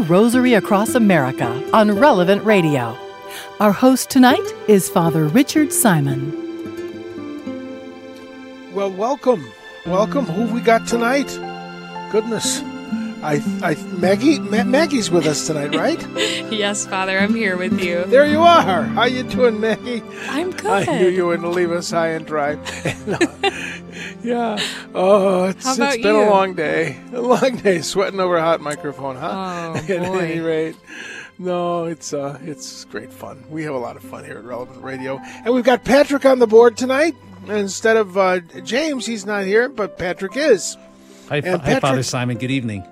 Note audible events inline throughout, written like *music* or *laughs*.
Rosary Across America on Relevant Radio. Our host tonight is Father Richard Simon. Well, welcome. Welcome. Who we got tonight? Goodness. I, I, Maggie, Ma- Maggie's with us tonight, right? *laughs* yes, Father, I'm here with you. There you are. How you doing, Maggie? I'm good. I knew you wouldn't leave us high and dry. *laughs* No. *laughs* yeah. Oh, it's, it's been you? a long day. A long day sweating over a hot microphone, huh? Oh, *laughs* At boy. any rate. No, it's uh, it's great fun. We have a lot of fun here at Relevant Radio, and we've got Patrick on the board tonight. Instead of uh, James, he's not here, but Patrick is. Hi, And hi, Father Simon. Good evening.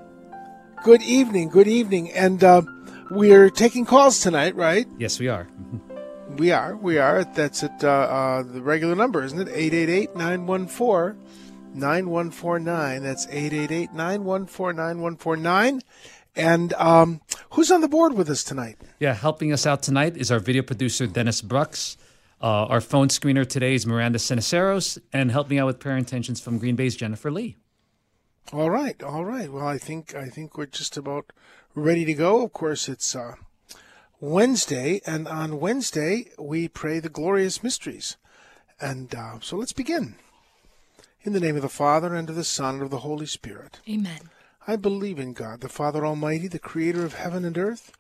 Good evening, good evening, and uh, we're taking calls tonight, right? Yes, we are. We are, we are. That's at uh, uh, the regular number, isn't it? 888-914-9149. That's 888-914-9149. And um, who's on the board with us tonight? Yeah, helping us out tonight is our video producer Dennis Brooks. Uh, our phone screener today is Miranda Siniceros, and helping out with prayer intentions from Green Bay's Jennifer Lee. All right, all right. Well, I think I think we're just about ready to go. Of course, it's uh, Wednesday, and on Wednesday we pray the glorious mysteries. And uh, so let's begin. In the name of the Father and of the Son and of the Holy Spirit. Amen. I believe in God, the Father Almighty, the Creator of heaven and earth,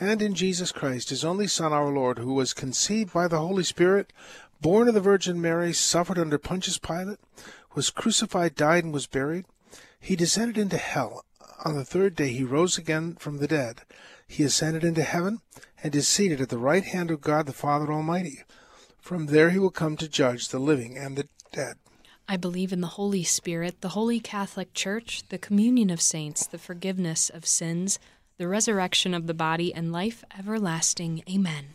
and in Jesus Christ, His only Son, our Lord, who was conceived by the Holy Spirit, born of the Virgin Mary, suffered under Pontius Pilate, was crucified, died, and was buried. He descended into hell. On the third day he rose again from the dead. He ascended into heaven and is seated at the right hand of God the Father Almighty. From there he will come to judge the living and the dead. I believe in the Holy Spirit, the Holy Catholic Church, the communion of saints, the forgiveness of sins, the resurrection of the body, and life everlasting. Amen.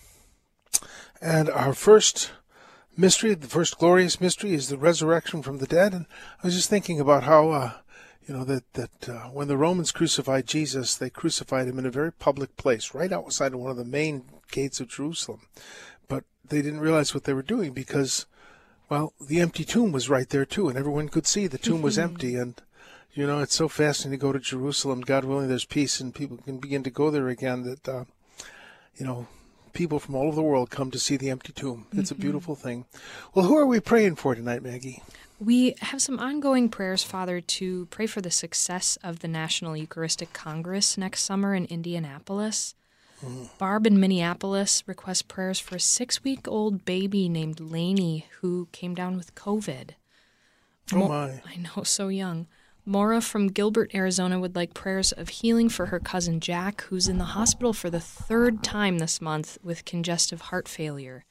And our first mystery, the first glorious mystery, is the resurrection from the dead. And I was just thinking about how, uh, you know, that that uh, when the Romans crucified Jesus, they crucified him in a very public place, right outside of one of the main gates of Jerusalem. But they didn't realize what they were doing because, well, the empty tomb was right there too, and everyone could see the tomb was *laughs* empty. And you know, it's so fascinating to go to Jerusalem. God willing, there's peace, and people can begin to go there again. That uh, you know, people from all over the world come to see the empty tomb. It's a mm-hmm. beautiful thing. Well, who are we praying for tonight, Maggie? We have some ongoing prayers, Father, to pray for the success of the National Eucharistic Congress next summer in Indianapolis. Mm-hmm. Barb in Minneapolis requests prayers for a six week old baby named Lainey who came down with COVID. Oh Mo- my! I know, so young. Mora from Gilbert, Arizona would like prayers of healing for her cousin Jack, who's in the hospital for the third time this month with congestive heart failure.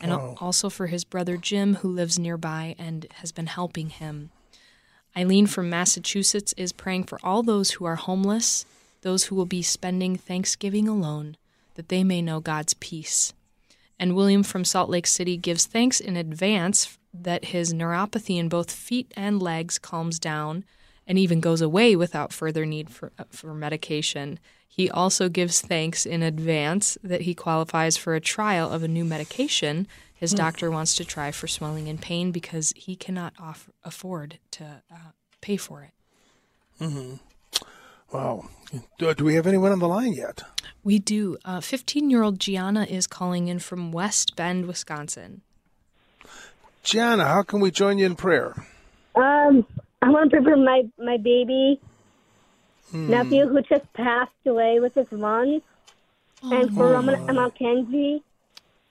And al- also for his brother Jim, who lives nearby and has been helping him. Eileen from Massachusetts is praying for all those who are homeless, those who will be spending Thanksgiving alone, that they may know God's peace. And William from Salt Lake City gives thanks in advance that his neuropathy in both feet and legs calms down and even goes away without further need for, uh, for medication. He also gives thanks in advance that he qualifies for a trial of a new medication his doctor wants to try for swelling and pain because he cannot off- afford to uh, pay for it. Wow. Do, do we have anyone on the line yet? We do. 15 uh, year old Gianna is calling in from West Bend, Wisconsin. Gianna, how can we join you in prayer? Um, I want to pray for my, my baby Hmm. nephew who just passed away with his lungs, and for Emma Kenzie,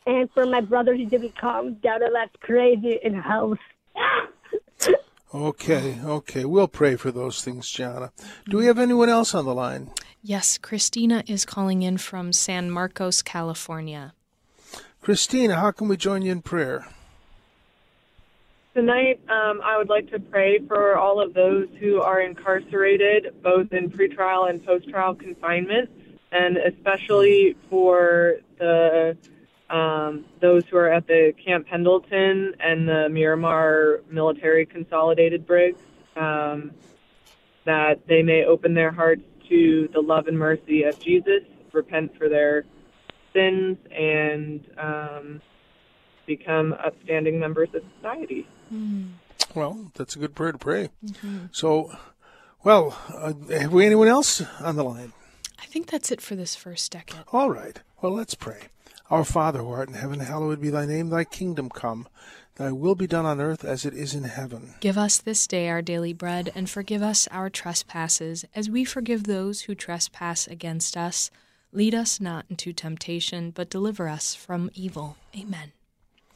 and for my brother who to become down that's crazy in house. *laughs* Okay, okay. We'll pray for those things, Gianna. Do we have anyone else on the line? Yes, Christina is calling in from San Marcos, California. Christina, how can we join you in prayer? Tonight, um, I would like to pray for all of those who are incarcerated, both in pretrial and post-trial confinement, and especially for the um, those who are at the Camp Pendleton and the Miramar Military Consolidated Brigs, um, that they may open their hearts to the love and mercy of Jesus, repent for their sins, and um, become upstanding members of society. Well, that's a good prayer to pray. So, well, uh, have we anyone else on the line? I think that's it for this first decade. All right. Well, let's pray. Our Father who art in heaven, hallowed be thy name. Thy kingdom come. Thy will be done on earth as it is in heaven. Give us this day our daily bread, and forgive us our trespasses, as we forgive those who trespass against us. Lead us not into temptation, but deliver us from evil. Amen.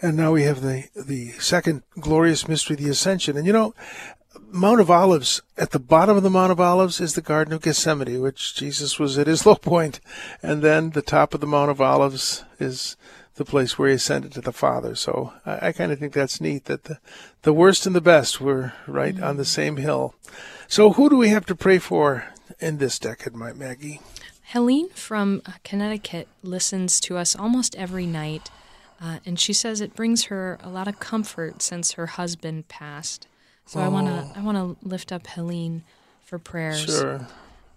And now we have the, the second glorious mystery, the Ascension. And you know, Mount of Olives, at the bottom of the Mount of Olives is the Garden of Gethsemane, which Jesus was at his *laughs* low point. And then the top of the Mount of Olives is the place where he ascended to the Father. So I, I kind of think that's neat that the, the worst and the best were right on the same hill. So who do we have to pray for in this decade, my Maggie? Helene from Connecticut listens to us almost every night, uh, and she says it brings her a lot of comfort since her husband passed. So I want to I want to lift up Helene for prayers. Sure.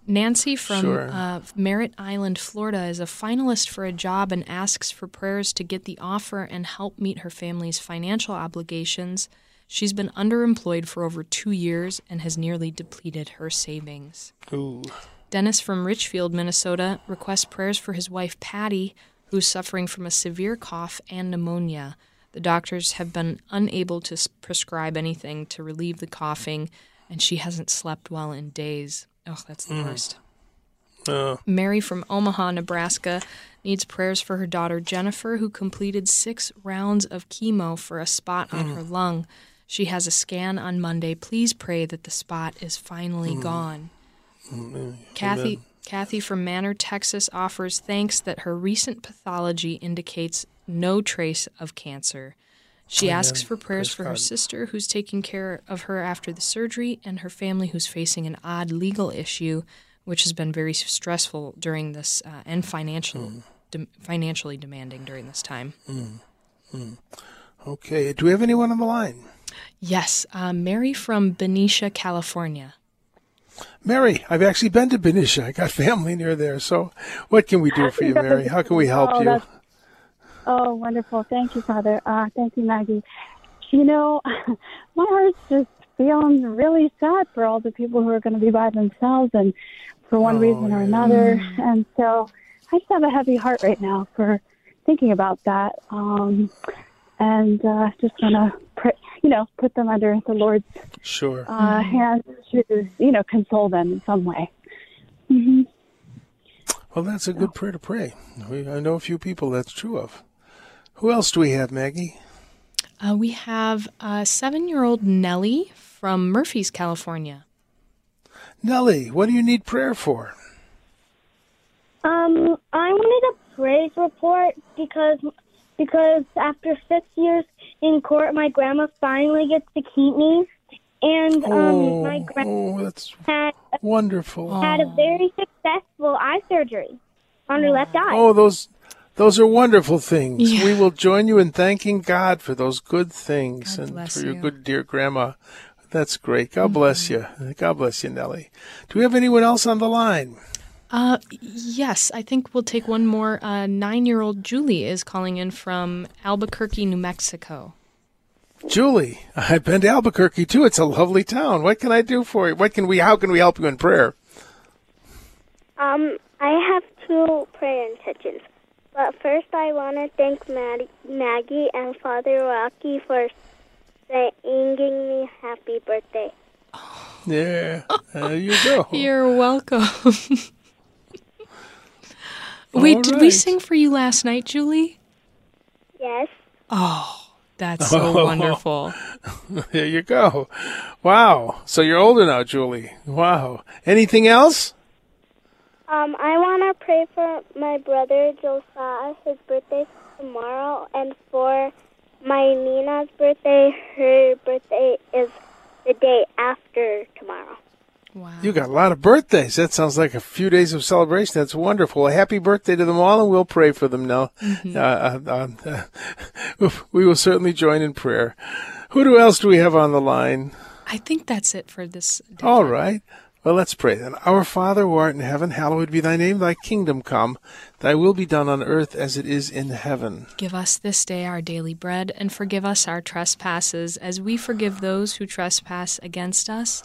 Nancy from Sure. uh, Merritt Island, Florida, is a finalist for a job and asks for prayers to get the offer and help meet her family's financial obligations. She's been underemployed for over two years and has nearly depleted her savings. Ooh. Dennis from Richfield, Minnesota, requests prayers for his wife Patty, who's suffering from a severe cough and pneumonia. The doctors have been unable to prescribe anything to relieve the coughing, and she hasn't slept well in days. Oh, that's the mm. worst. Uh, Mary from Omaha, Nebraska, needs prayers for her daughter Jennifer, who completed six rounds of chemo for a spot on mm. her lung. She has a scan on Monday. Please pray that the spot is finally mm. gone. Kathy Kathy from Manor, Texas offers thanks that her recent pathology indicates no trace of cancer. She Amen. asks for prayers Praise for her sister who's taking care of her after the surgery and her family who's facing an odd legal issue which has been very stressful during this uh, and financial Hmm. de- financially demanding during this time. okay. Do we have anyone on the line? Yes, uh, Mary from Benicia, California. Mary, I've actually been to Benicia. I got family near there. So, what can we do for you, Mary? How can we help Oh, you? Oh, wonderful. Thank you, Father. Uh, thank you, Maggie. You know, *laughs* my heart's just feeling really sad for all the people who are going to be by themselves and for one Oh, reason or yeah. another. And so I just have a heavy heart right now for thinking about that. Um, and uh, just want to, you know, put them under the Lord's Sure. uh, hands to, you know, console them in some way. hmm Well, that's a good prayer to pray. We, I know a few people that's true of. Who else do we have, Maggie? Uh, we have uh, seven-year-old Nellie from Murphys, California. Nellie, what do you need prayer for? Um, I wanted a praise report because because after six years in court, my grandma finally gets to keep me, and um, oh, my grandma oh, that's had wonderful. had a very successful eye surgery on her left eye. Oh, those those are wonderful things. Yeah. We will join you in thanking God for those good things God and bless for your you. good dear grandma. That's great. God bless you. God bless you, Nellie. Do we have anyone else on the line? Uh, yes, I think we'll take one more. Uh, nine-year-old Julie is calling in from Albuquerque, New Mexico. Julie, I've been to Albuquerque too. It's a lovely town. What can I do for you? What can we how can we help you in prayer? Um, I have two prayer intentions. But first, I want to thank Maddie, Maggie and Father Rocky for singing me happy birthday. Yeah. There you go. *laughs* You're welcome. *laughs* Wait, All did we sing for you last night, Julie? Yes. Oh, that's *laughs* so Oh. wonderful. *laughs* There you go. Wow. So you're older now, Julie. Wow. Anything else? Um, I want to pray for my brother Josiah. His birthday's tomorrow, and for my Nina's birthday. Her birthday is the day after tomorrow. Wow. You got a lot of birthdays. That sounds like a few days of celebration. That's wonderful. A happy birthday to them all, and we'll pray for them now. Uh, uh, uh, *laughs* we will certainly join in prayer. Who do else do we have on the line? I think that's it for this. Day. All right. Well, let's pray then. Our Father who art in heaven, hallowed be thy name. Thy kingdom come. Thy will be done on earth as it is in heaven. Give us this day our daily bread, and forgive us our trespasses, as we forgive those who trespass against us.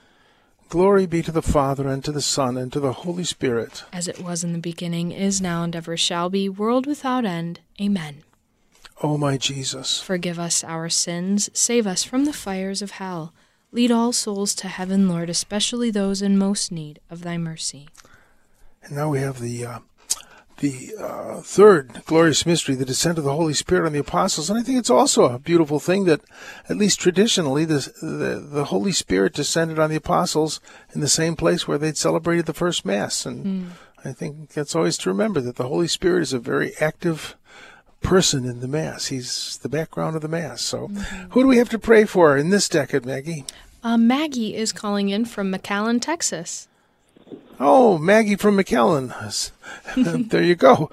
Glory be to the Father, and to the Son, and to the Holy Spirit. As it was in the beginning, is now, and ever shall be, world without end. Amen. O my Jesus, Forgive us our sins, save us from the fires of hell. Lead all souls to heaven, Lord, especially those in most need of thy mercy. and now we have the uh, the uh, third glorious mystery, the descent of the Holy Spirit on the apostles, and I think it's also a beautiful thing that, at least traditionally, the the, the Holy Spirit descended on the apostles in the same place where they'd celebrated the first Mass, and I think that's always to remember that the Holy Spirit is a very active person in the Mass. He's the background of the Mass. So, who do we have to pray for in this decade, Maggie? Uh, Maggie is calling in from McAllen, Texas. Oh, Maggie from McAllen. *laughs* there you go.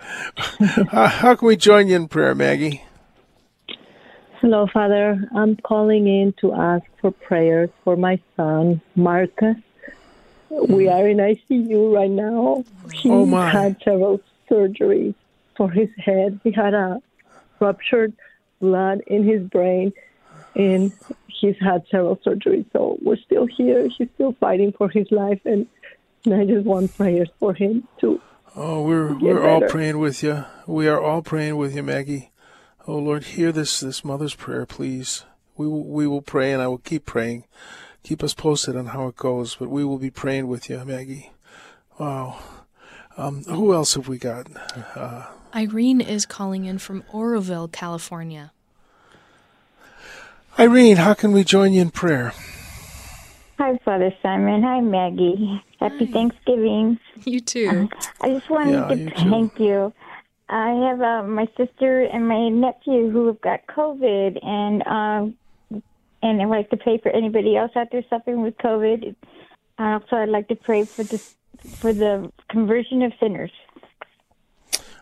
Uh, how can we join you in prayer, Maggie? Hello, Father. I'm calling in to ask for prayers for my son, Marcus. We are in ICU right now. He Oh, my. had several surgeries for his head. He had a ruptured blood in his brain, and he's had several surgeries. So we're still here. He's still fighting for his life, and, and I just want prayers for him too. Oh, we're we're all praying with you. We are all praying with you, Maggie. Oh Lord, hear this this mother's prayer, please. We will we will pray, and I will keep praying. Keep us posted on how it goes, but we will be praying with you, Maggie. Wow. Um, who else have we got? Uh, Irene is calling in from Oroville, California. Irene, how can we join you in prayer? Hi, Father Simon. Hi, Maggie. Happy Thanksgiving. You too. I just wanted Yeah, to you too. thank you. I have uh, my sister and my nephew who have got COVID, and um, and I'd like to pray for anybody else out there suffering with COVID. Also, I'd like to pray for the for the conversion of sinners.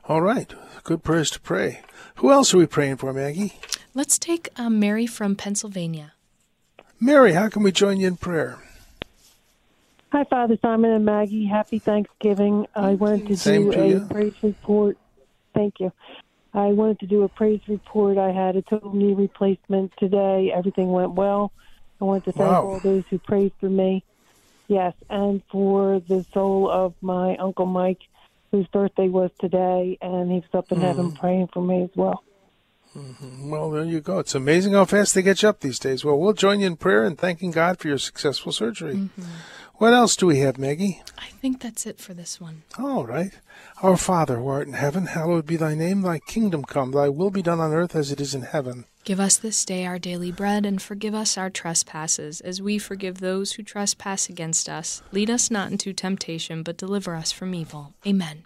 All right, good prayers to pray. Who else are we praying for, Maggie? Let's take uh, Mary from Pennsylvania. Mary, how can we join you in prayer? Hi, Father Simon and Maggie. Happy Thanksgiving. I wanted to Same do to a you. praise report. Thank you. I wanted to do a praise report. I had a total knee replacement today. Everything went well. I want to thank Wow. all those who prayed for me. Yes, and for the soul of my Uncle Mike, whose birthday was today, and he's up in heaven Mm. praying for me as well. Mm-hmm. Well, there you go. It's amazing how fast they get you up these days. Well, we'll join you in prayer and thanking God for your successful surgery. Mm-hmm. What else do we have, Maggie? I think that's it for this one. All right. Our Father, who art in heaven, hallowed be thy name. Thy kingdom come. Thy will be done on earth as it is in heaven. Give us this day our daily bread, and forgive us our trespasses, as we forgive those who trespass against us. Lead us not into temptation, but deliver us from evil. Amen.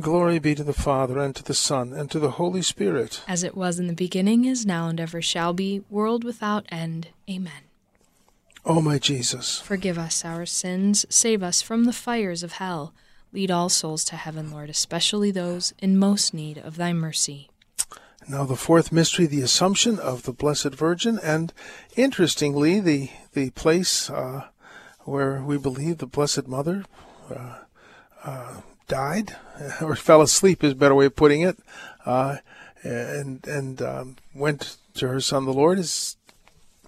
Glory be to the Father, and to the Son, and to the Holy Spirit. As it was in the beginning, is now, and ever shall be, world without end. Amen. O my Jesus, Forgive us our sins, save us from the fires of hell. Lead all souls to heaven, Lord, especially those in most need of thy mercy. Now the fourth mystery, the Assumption of the Blessed Virgin, and interestingly, the the place uh, where we believe the Blessed Mother uh, uh, died *laughs* or fell asleep is a better way of putting it, uh, and and um, went to her Son the Lord is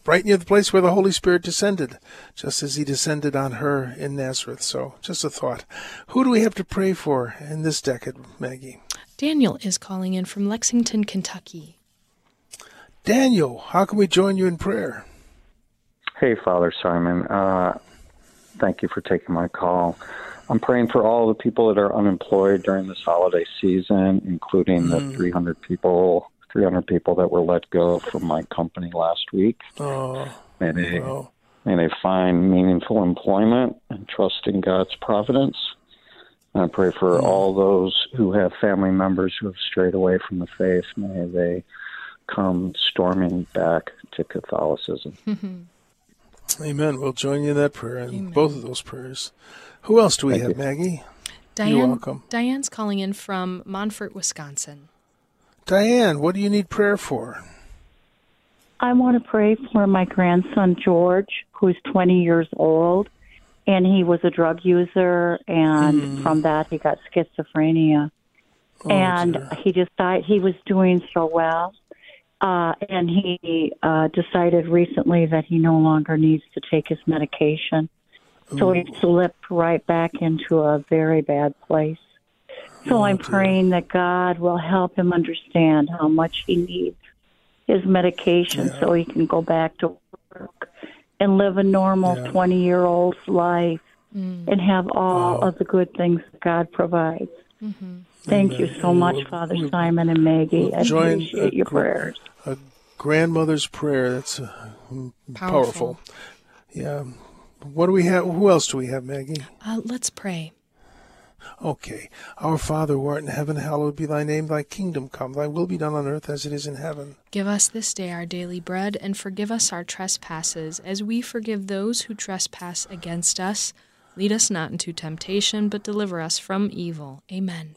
right near the place where the Holy Spirit descended, just as He descended on her in Nazareth. So, just a thought. Who do we have to pray for in this decade, Maggie? Daniel is calling in from Lexington, Kentucky. Daniel, how can we join you in prayer? Hey, Father Simon. Uh, thank you for taking my call. I'm praying for all the people that are unemployed during this holiday season, including the mm. 300 people, 300 people that were let go from my company last week. Oh, May they, no. may they find meaningful employment and trust in God's providence. And I pray for mm. all those who have family members who have strayed away from the faith. May they come storming back to Catholicism. *laughs* Amen. We'll join you in that prayer and both of those prayers. Who else do we Thank have, you. Maggie? Diane, You're welcome. Diane's calling in from Montfort, Wisconsin. Diane, what do you need prayer for? I want to pray for my grandson George, who's 20 years old, and he was a drug user, and hmm. from that he got schizophrenia, Oh, and dear. he decided he was doing so well, uh, and he uh, decided recently that he no longer needs to take his medication, so he slipped right back into a very bad place. So I'm praying that God will help him understand how much he needs his medication so he can go back to work and live a normal Yeah. 20 year old's life Mm. and have all Wow. of the good things that God provides. Mm-hmm. Thank you so much, We'll- Father we'll- Simon and Maggie. I join, appreciate uh, your gr- prayers. A grandmother's prayer. That's uh, Powerful. powerful. Yeah. What do we have? Who else do we have, Maggie? Uh, let's pray. Okay. Our Father who art in heaven, hallowed be thy name. Thy kingdom come. Thy will be done on earth as it is in heaven. Give us this day our daily bread, and forgive us our trespasses, as we forgive those who trespass against us. Lead us not into temptation, but deliver us from evil. Amen.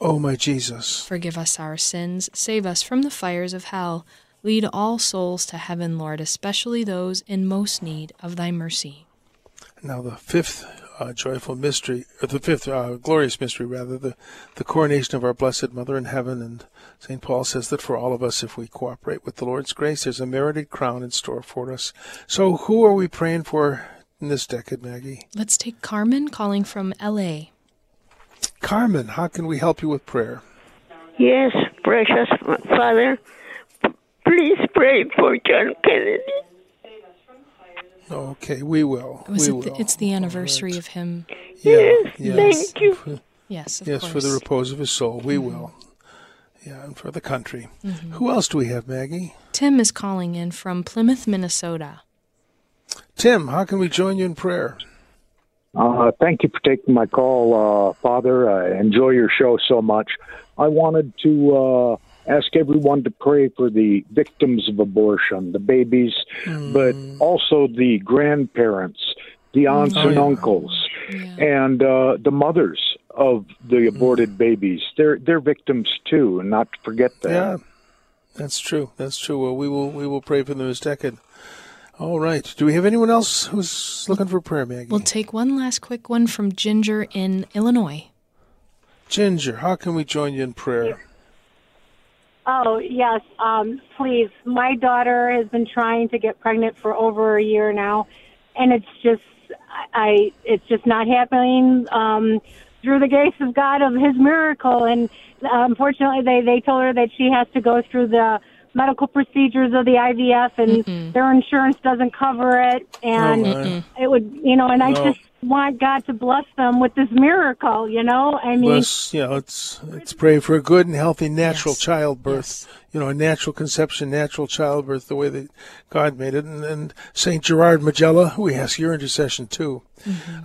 O my Jesus, Forgive us our sins, save us from the fires of hell. Lead all souls to heaven, Lord, especially those in most need of thy mercy. now the fifth uh, joyful mystery, or the fifth uh, glorious mystery, rather, the, the coronation of our Blessed Mother in heaven. And St. Paul says that for all of us, if we cooperate with the Lord's grace, there's a merited crown in store for us. So, who are we praying for in this decade, Maggie? Let's take Carmen calling from L.A. Carmen, how can we help you with prayer? Yes, precious Father, please pray for John Kennedy. Okay, we will. Was we it the, it's the anniversary of him. Yeah, Yes, thank you. Yes, of yes, course. for the repose of his soul, we will. Yeah, and for the country. Mhm. Who else do we have, Maggie? Tim is calling in from Plymouth, Minnesota. Tim, how can we join you in prayer? Uh, thank you for taking my call, uh, Father. I enjoy your show so much. I wanted to uh, ask everyone to pray for the victims of abortion, the babies, but also the grandparents, the aunts Oh, and yeah. uncles, and uh, the mothers of the aborted babies. They're they're victims too, and not to forget that. Yeah, that's true. That's true. Well, we will we will pray for them this decade. All right. Do we have anyone else who's looking for prayer, Maggie? We'll take one last quick one from Ginger in Illinois. Ginger, how can we join you in prayer? Oh, yes. Um, please. My daughter has been trying to get pregnant for over a year now, and it's just, I, it's just not happening. Um, through the grace of God of His miracle, and uh, unfortunately, they they told her that she has to go through the medical procedures of the IVF, and mm-hmm. their insurance doesn't cover it, and Oh, it would, you know, and I just want God to bless them with this miracle. You know, I mean, Let's you know, let's let's pray for a good and healthy natural childbirth. You know, a natural conception, natural childbirth, the way that God made it. And, and Saint Gerard Majella, we ask your intercession too. Mm-hmm.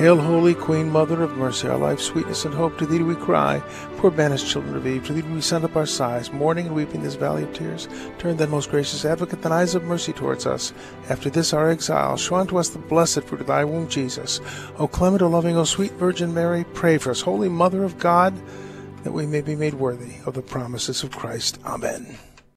Hail, Holy Queen, Mother of Mercy, our life, sweetness, and hope. To thee do we cry, poor banished children of Eve. To thee do we send up our sighs, mourning and weeping this valley of tears. Turn then, most gracious Advocate, thine eyes of mercy towards us. After this our exile, show unto us the blessed fruit of thy womb, Jesus. O clement, O loving, O sweet Virgin Mary, pray for us, Holy Mother of God, that we may be made worthy of the promises of Christ. Amen.